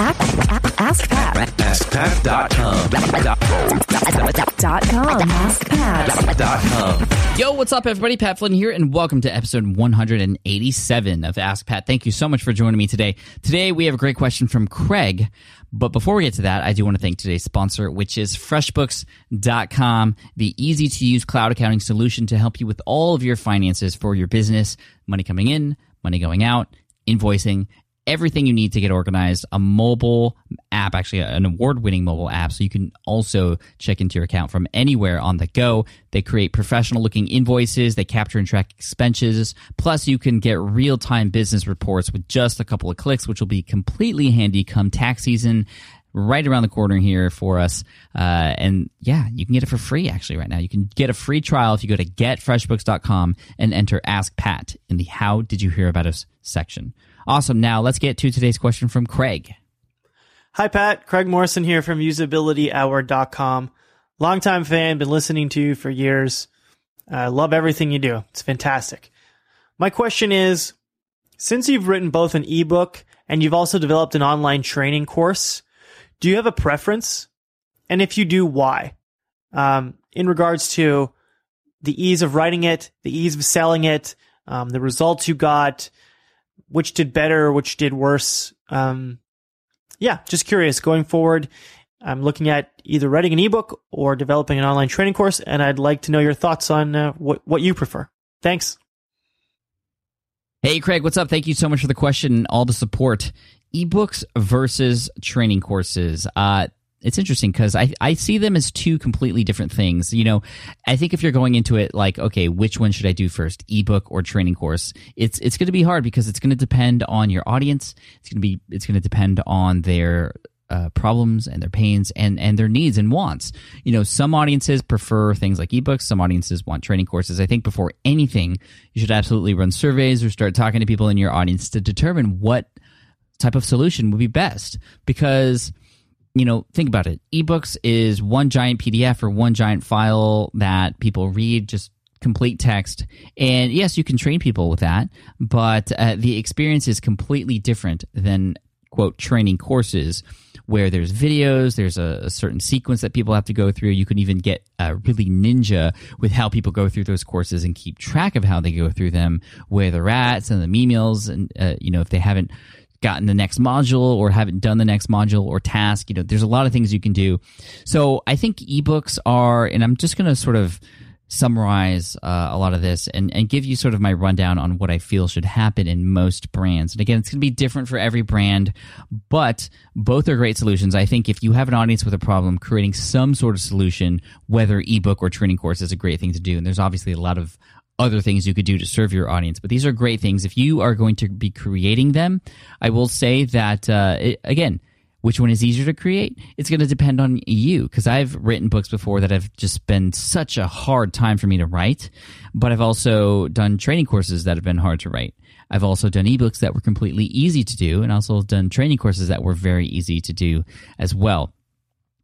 Ask Pat. AskPat.com. Dot com. AskPat. Yo, what's up, everybody? Pat Flynn here, and welcome to episode 187 of Ask Pat. Thank you so much for joining me today. Today, we have a great question from Craig. But before we get to that, I do want to thank today's sponsor, which is FreshBooks.com, the easy to use cloud accounting solution to help you with all of your finances for your business, money coming in, money going out, invoicing, everything you need to get organized. A mobile app, actually an award-winning mobile app, so you can also check into your account from anywhere on the go. They create professional-looking invoices. They capture and track expenses. Plus, you can get real-time business reports with just a couple of clicks, which will be completely handy come tax season. Right around the corner here for us. Uh, and yeah, you can get it for free actually right now. You can get a free trial if you go to getfreshbooks.com and enter Ask Pat in the How Did You Hear About Us section. Awesome. Now let's get to today's question from Craig. Hi, Pat. Craig Morrison here from usabilityhour.com. Longtime fan, been listening to you for years. I love everything you do. It's fantastic. My question is since you've written both an ebook and you've also developed an online training course, do you have a preference? And if you do, why? Um, in regards to the ease of writing it, the ease of selling it, um, the results you got, which did better, which did worse. Um, yeah, just curious going forward. I'm looking at either writing an ebook or developing an online training course, and I'd like to know your thoughts on uh, what what you prefer. Thanks. Hey, Craig, what's up? Thank you so much for the question and all the support. Ebooks versus training courses. Uh, it's interesting because I, I see them as two completely different things. You know, I think if you're going into it like, okay, which one should I do first, ebook or training course? It's it's going to be hard because it's going to depend on your audience. It's going to be it's going to depend on their uh, problems and their pains and and their needs and wants. You know, some audiences prefer things like ebooks. Some audiences want training courses. I think before anything, you should absolutely run surveys or start talking to people in your audience to determine what type of solution would be best because you know, think about it. Ebooks is one giant PDF or one giant file that people read, just complete text. And yes, you can train people with that, but uh, the experience is completely different than, quote, training courses where there's videos, there's a, a certain sequence that people have to go through. You can even get uh, really ninja with how people go through those courses and keep track of how they go through them, where they're at, and the emails, and, uh, you know, if they haven't gotten the next module or haven't done the next module or task. You know, there's a lot of things you can do. So I think ebooks are, and I'm just going to sort of summarize uh, a lot of this and, and give you sort of my rundown on what I feel should happen in most brands. And again, it's going to be different for every brand, but both are great solutions. I think if you have an audience with a problem, creating some sort of solution, whether ebook or training course, is a great thing to do. And there's obviously a lot of other things you could do to serve your audience. But these are great things. If you are going to be creating them, I will say that, uh, it, again, which one is easier to create? It's going to depend on you because I've written books before that have just been such a hard time for me to write, but I've also done training courses that have been hard to write. I've also done ebooks that were completely easy to do and also done training courses that were very easy to do as well.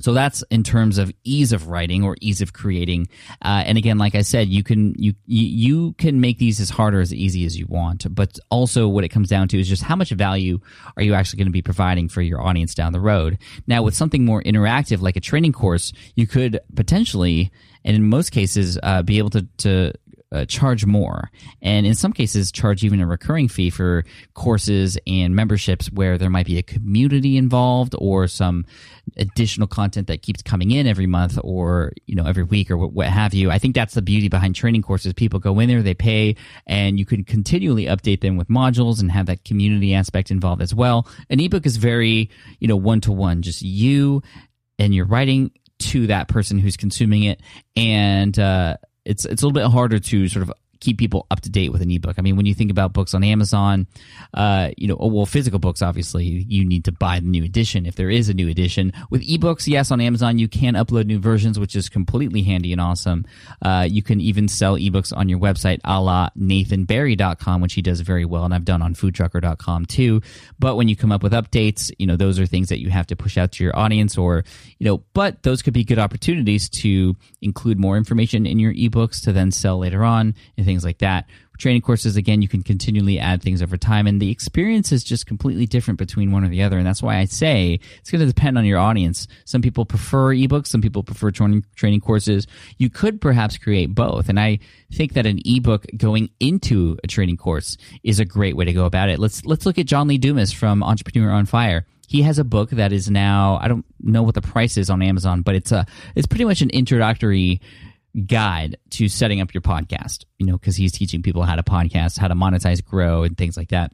So that's in terms of ease of writing or ease of creating. Uh, and again, like I said, you can you you can make these as hard or as easy as you want. But also, what it comes down to is just how much value are you actually going to be providing for your audience down the road. Now, with something more interactive like a training course, you could potentially, and in most cases, uh, be able to to uh, charge more, and in some cases, charge even a recurring fee for courses and memberships where there might be a community involved or some additional content that keeps coming in every month or you know every week or what, what have you. I think that's the beauty behind training courses. People go in there, they pay, and you can continually update them with modules and have that community aspect involved as well. An ebook is very you know one to one, just you and you're writing to that person who's consuming it and. uh it's it's a little bit harder to sort of keep people up to date with an ebook. I mean, when you think about books on Amazon, uh, you know, well, physical books, obviously, you need to buy the new edition if there is a new edition. With ebooks, yes, on Amazon, you can upload new versions, which is completely handy and awesome. Uh, you can even sell ebooks on your website, a la nathanbarry.com, which he does very well, and I've done on foodtruckr.com too. But when you come up with updates, you know, those are things that you have to push out to your audience or, you know, but those could be good opportunities to include more information in your ebooks to then sell later on and things like that. Training courses, again, you can continually add things over time, and the experience is just completely different between one or the other. And that's why I say it's going to depend on your audience. Some people prefer ebooks, some people prefer training, training courses. You could perhaps create both. And I think that an ebook going into a training course is a great way to go about it. Let's let's look at John Lee Dumas from Entrepreneur on Fire he has a book that is now I don't know what the price is on Amazon, but it's a it's pretty much an introductory guide to setting up your podcast. You know, because he's teaching people how to podcast, how to monetize, grow, and things like that.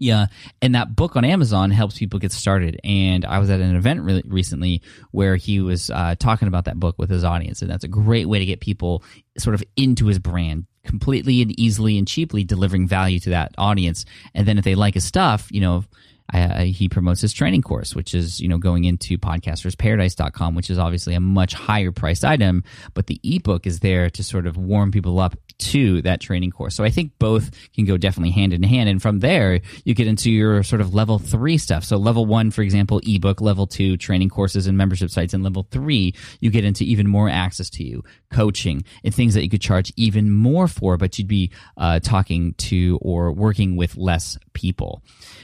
Yeah, and that book on Amazon helps people get started. And I was at an event re- recently where he was uh, talking about that book with his audience, and that's a great way to get people sort of into his brand completely and easily and cheaply delivering value to that audience. And then if they like his stuff, you know, he promotes his training course, which is, you know, going into podcastersparadise.com, which is obviously a much higher priced item, but the ebook is there to sort of warm people up to that training course. So I think both can go definitely hand in hand. And from there, you get into your sort of level three stuff. So level one, for example, ebook, level two, training courses and membership sites. And level three, you get into even more access to you, coaching and things that you could charge even more for, but you'd be uh, talking to or working with less people.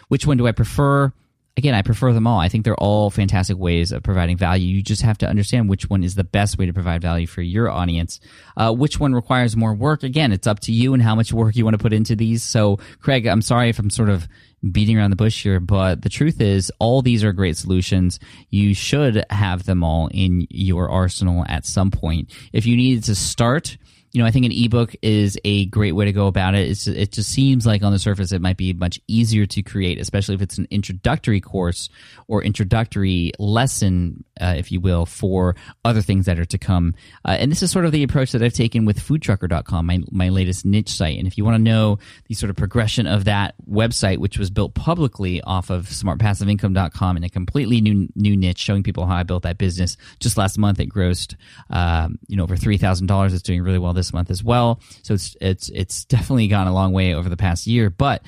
Which one do I prefer? Again, I prefer them all. I think they're all fantastic ways of providing value. You just have to understand which one is the best way to provide value for your audience. Uh, which one requires more work? Again, it's up to you and how much work you want to put into these. So, Craig, I'm sorry if I'm sort of beating around the bush here, but the truth is, all these are great solutions. You should have them all in your arsenal at some point. If you needed to start, you know, I think an ebook is a great way to go about it. It's, it just seems like on the surface it might be much easier to create, especially if it's an introductory course or introductory lesson, uh, if you will, for other things that are to come. Uh, and this is sort of the approach that I've taken with foodtruckr.com, my, my latest niche site. And if you want to know the sort of progression of that website, which was built publicly off of smartpassiveincome.com in a completely new, new niche, showing people how I built that business just last month, it grossed, um, you know, over $3,000. It's doing really well this this month as well. So it's it's it's definitely gone a long way over the past year. But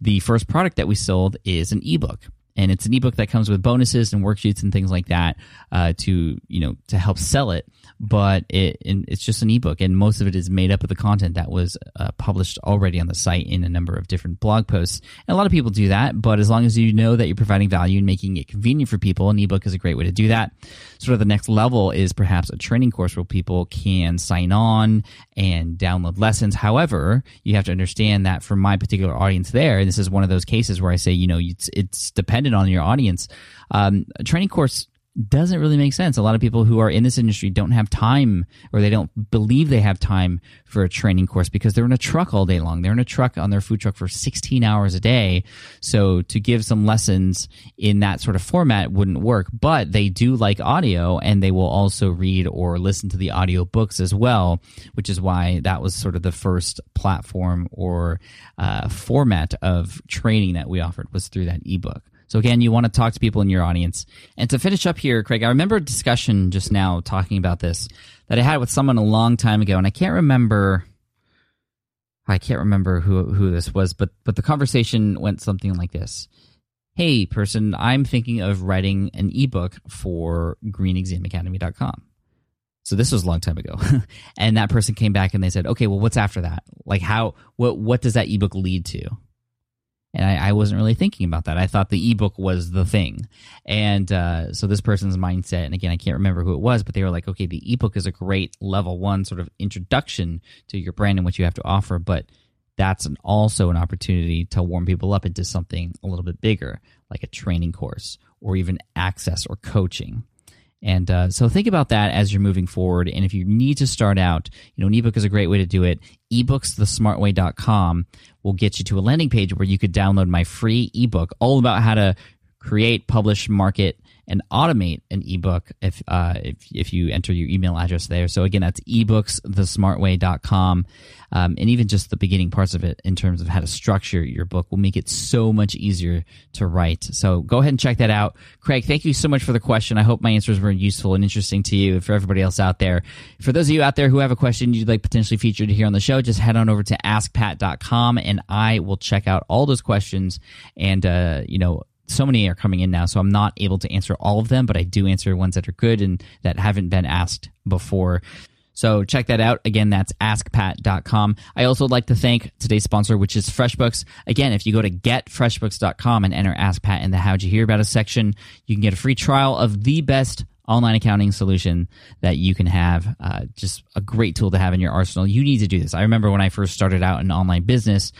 the first product that we sold is an ebook and it's an ebook that comes with bonuses and worksheets and things like that uh, to you know to help sell it but it, it's just an ebook and most of it is made up of the content that was uh, published already on the site in a number of different blog posts. And a lot of people do that but as long as you know that you're providing value and making it convenient for people an ebook is a great way to do that. Sort of the next level is perhaps a training course where people can sign on and download lessons. However you have to understand that for my particular audience there and this is one of those cases where i say you know it's, it's dependent on your audience um, a training course doesn't really make sense. A lot of people who are in this industry don't have time or they don't believe they have time for a training course because they're in a truck all day long. They're in a truck on their food truck for 16 hours a day. So to give some lessons in that sort of format wouldn't work, but they do like audio and they will also read or listen to the audio books as well, which is why that was sort of the first platform or uh, format of training that we offered was through that ebook. So again, you want to talk to people in your audience. And to finish up here, Craig, I remember a discussion just now talking about this that I had with someone a long time ago, and I can't remember. I can't remember who who this was, but but the conversation went something like this. Hey, person, I'm thinking of writing an ebook for greenexamacademy.com. So this was a long time ago. and that person came back and they said, "Okay, well what's after that? Like how what what does that ebook lead to?" And I, I, wasn't really thinking about that. I thought the ebook was the thing, and uh, so this person's mindset, and again, I can't remember who it was, but they were like, okay, the ebook is a great level one sort of introduction to your brand and what you have to offer, but that's an, also an opportunity to warm people up into something a little bit bigger, like a training course or even access or coaching. And uh, so think about that as you're moving forward. And if you need to start out, you know, an ebook is a great way to do it. ebooksthesmartway.com will get you to a landing page where you could download my free ebook all about how to create, publish, market, and automate an ebook if uh, if if you enter your email address there. So again, that's ebooksthesmartway.com. Um, and even just the beginning parts of it in terms of how to structure your book will make it so much easier to write. So go ahead and check that out. Craig, thank you so much for the question. I hope my answers were useful and interesting to you and for everybody else out there. For those of you out there who have a question you'd like potentially featured here on the show, just head on over to askpat.com and I will check out all those questions and, uh, you know, so many are coming in now, so I'm not able to answer all of them, but I do answer ones that are good and that haven't been asked before. So check that out. Again, that's askpat.com. I also like to thank today's sponsor, which is FreshBooks. Again, if you go to getfreshbooks.com and enter Ask Pat in the How'd You Hear About Us section, you can get a free trial of the best online accounting solution that you can have. Uh, just a great tool to have in your arsenal. You need to do this. I remember when I first started out in online business,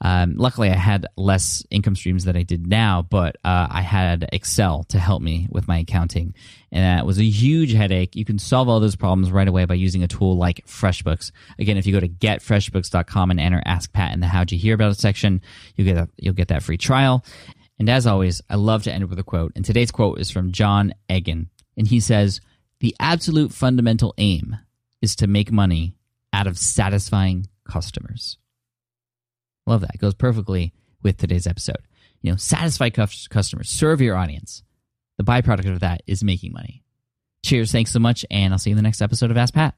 um, luckily, I had less income streams than I did now, but uh, I had Excel to help me with my accounting. And that was a huge headache. You can solve all those problems right away by using a tool like FreshBooks. Again, if you go to getfreshbooks.com and enter Ask Pat in the How'd You Hear About It section, you'll get, a, you'll get that free trial. And as always, I love to end with a quote. And today's quote is from John Egan. And he says, The absolute fundamental aim is to make money out of satisfying customers. Love that. It goes perfectly with today's episode. You know, satisfy customers, serve your audience. The byproduct of that is making money. Cheers. Thanks so much. And I'll see you in the next episode of Ask Pat.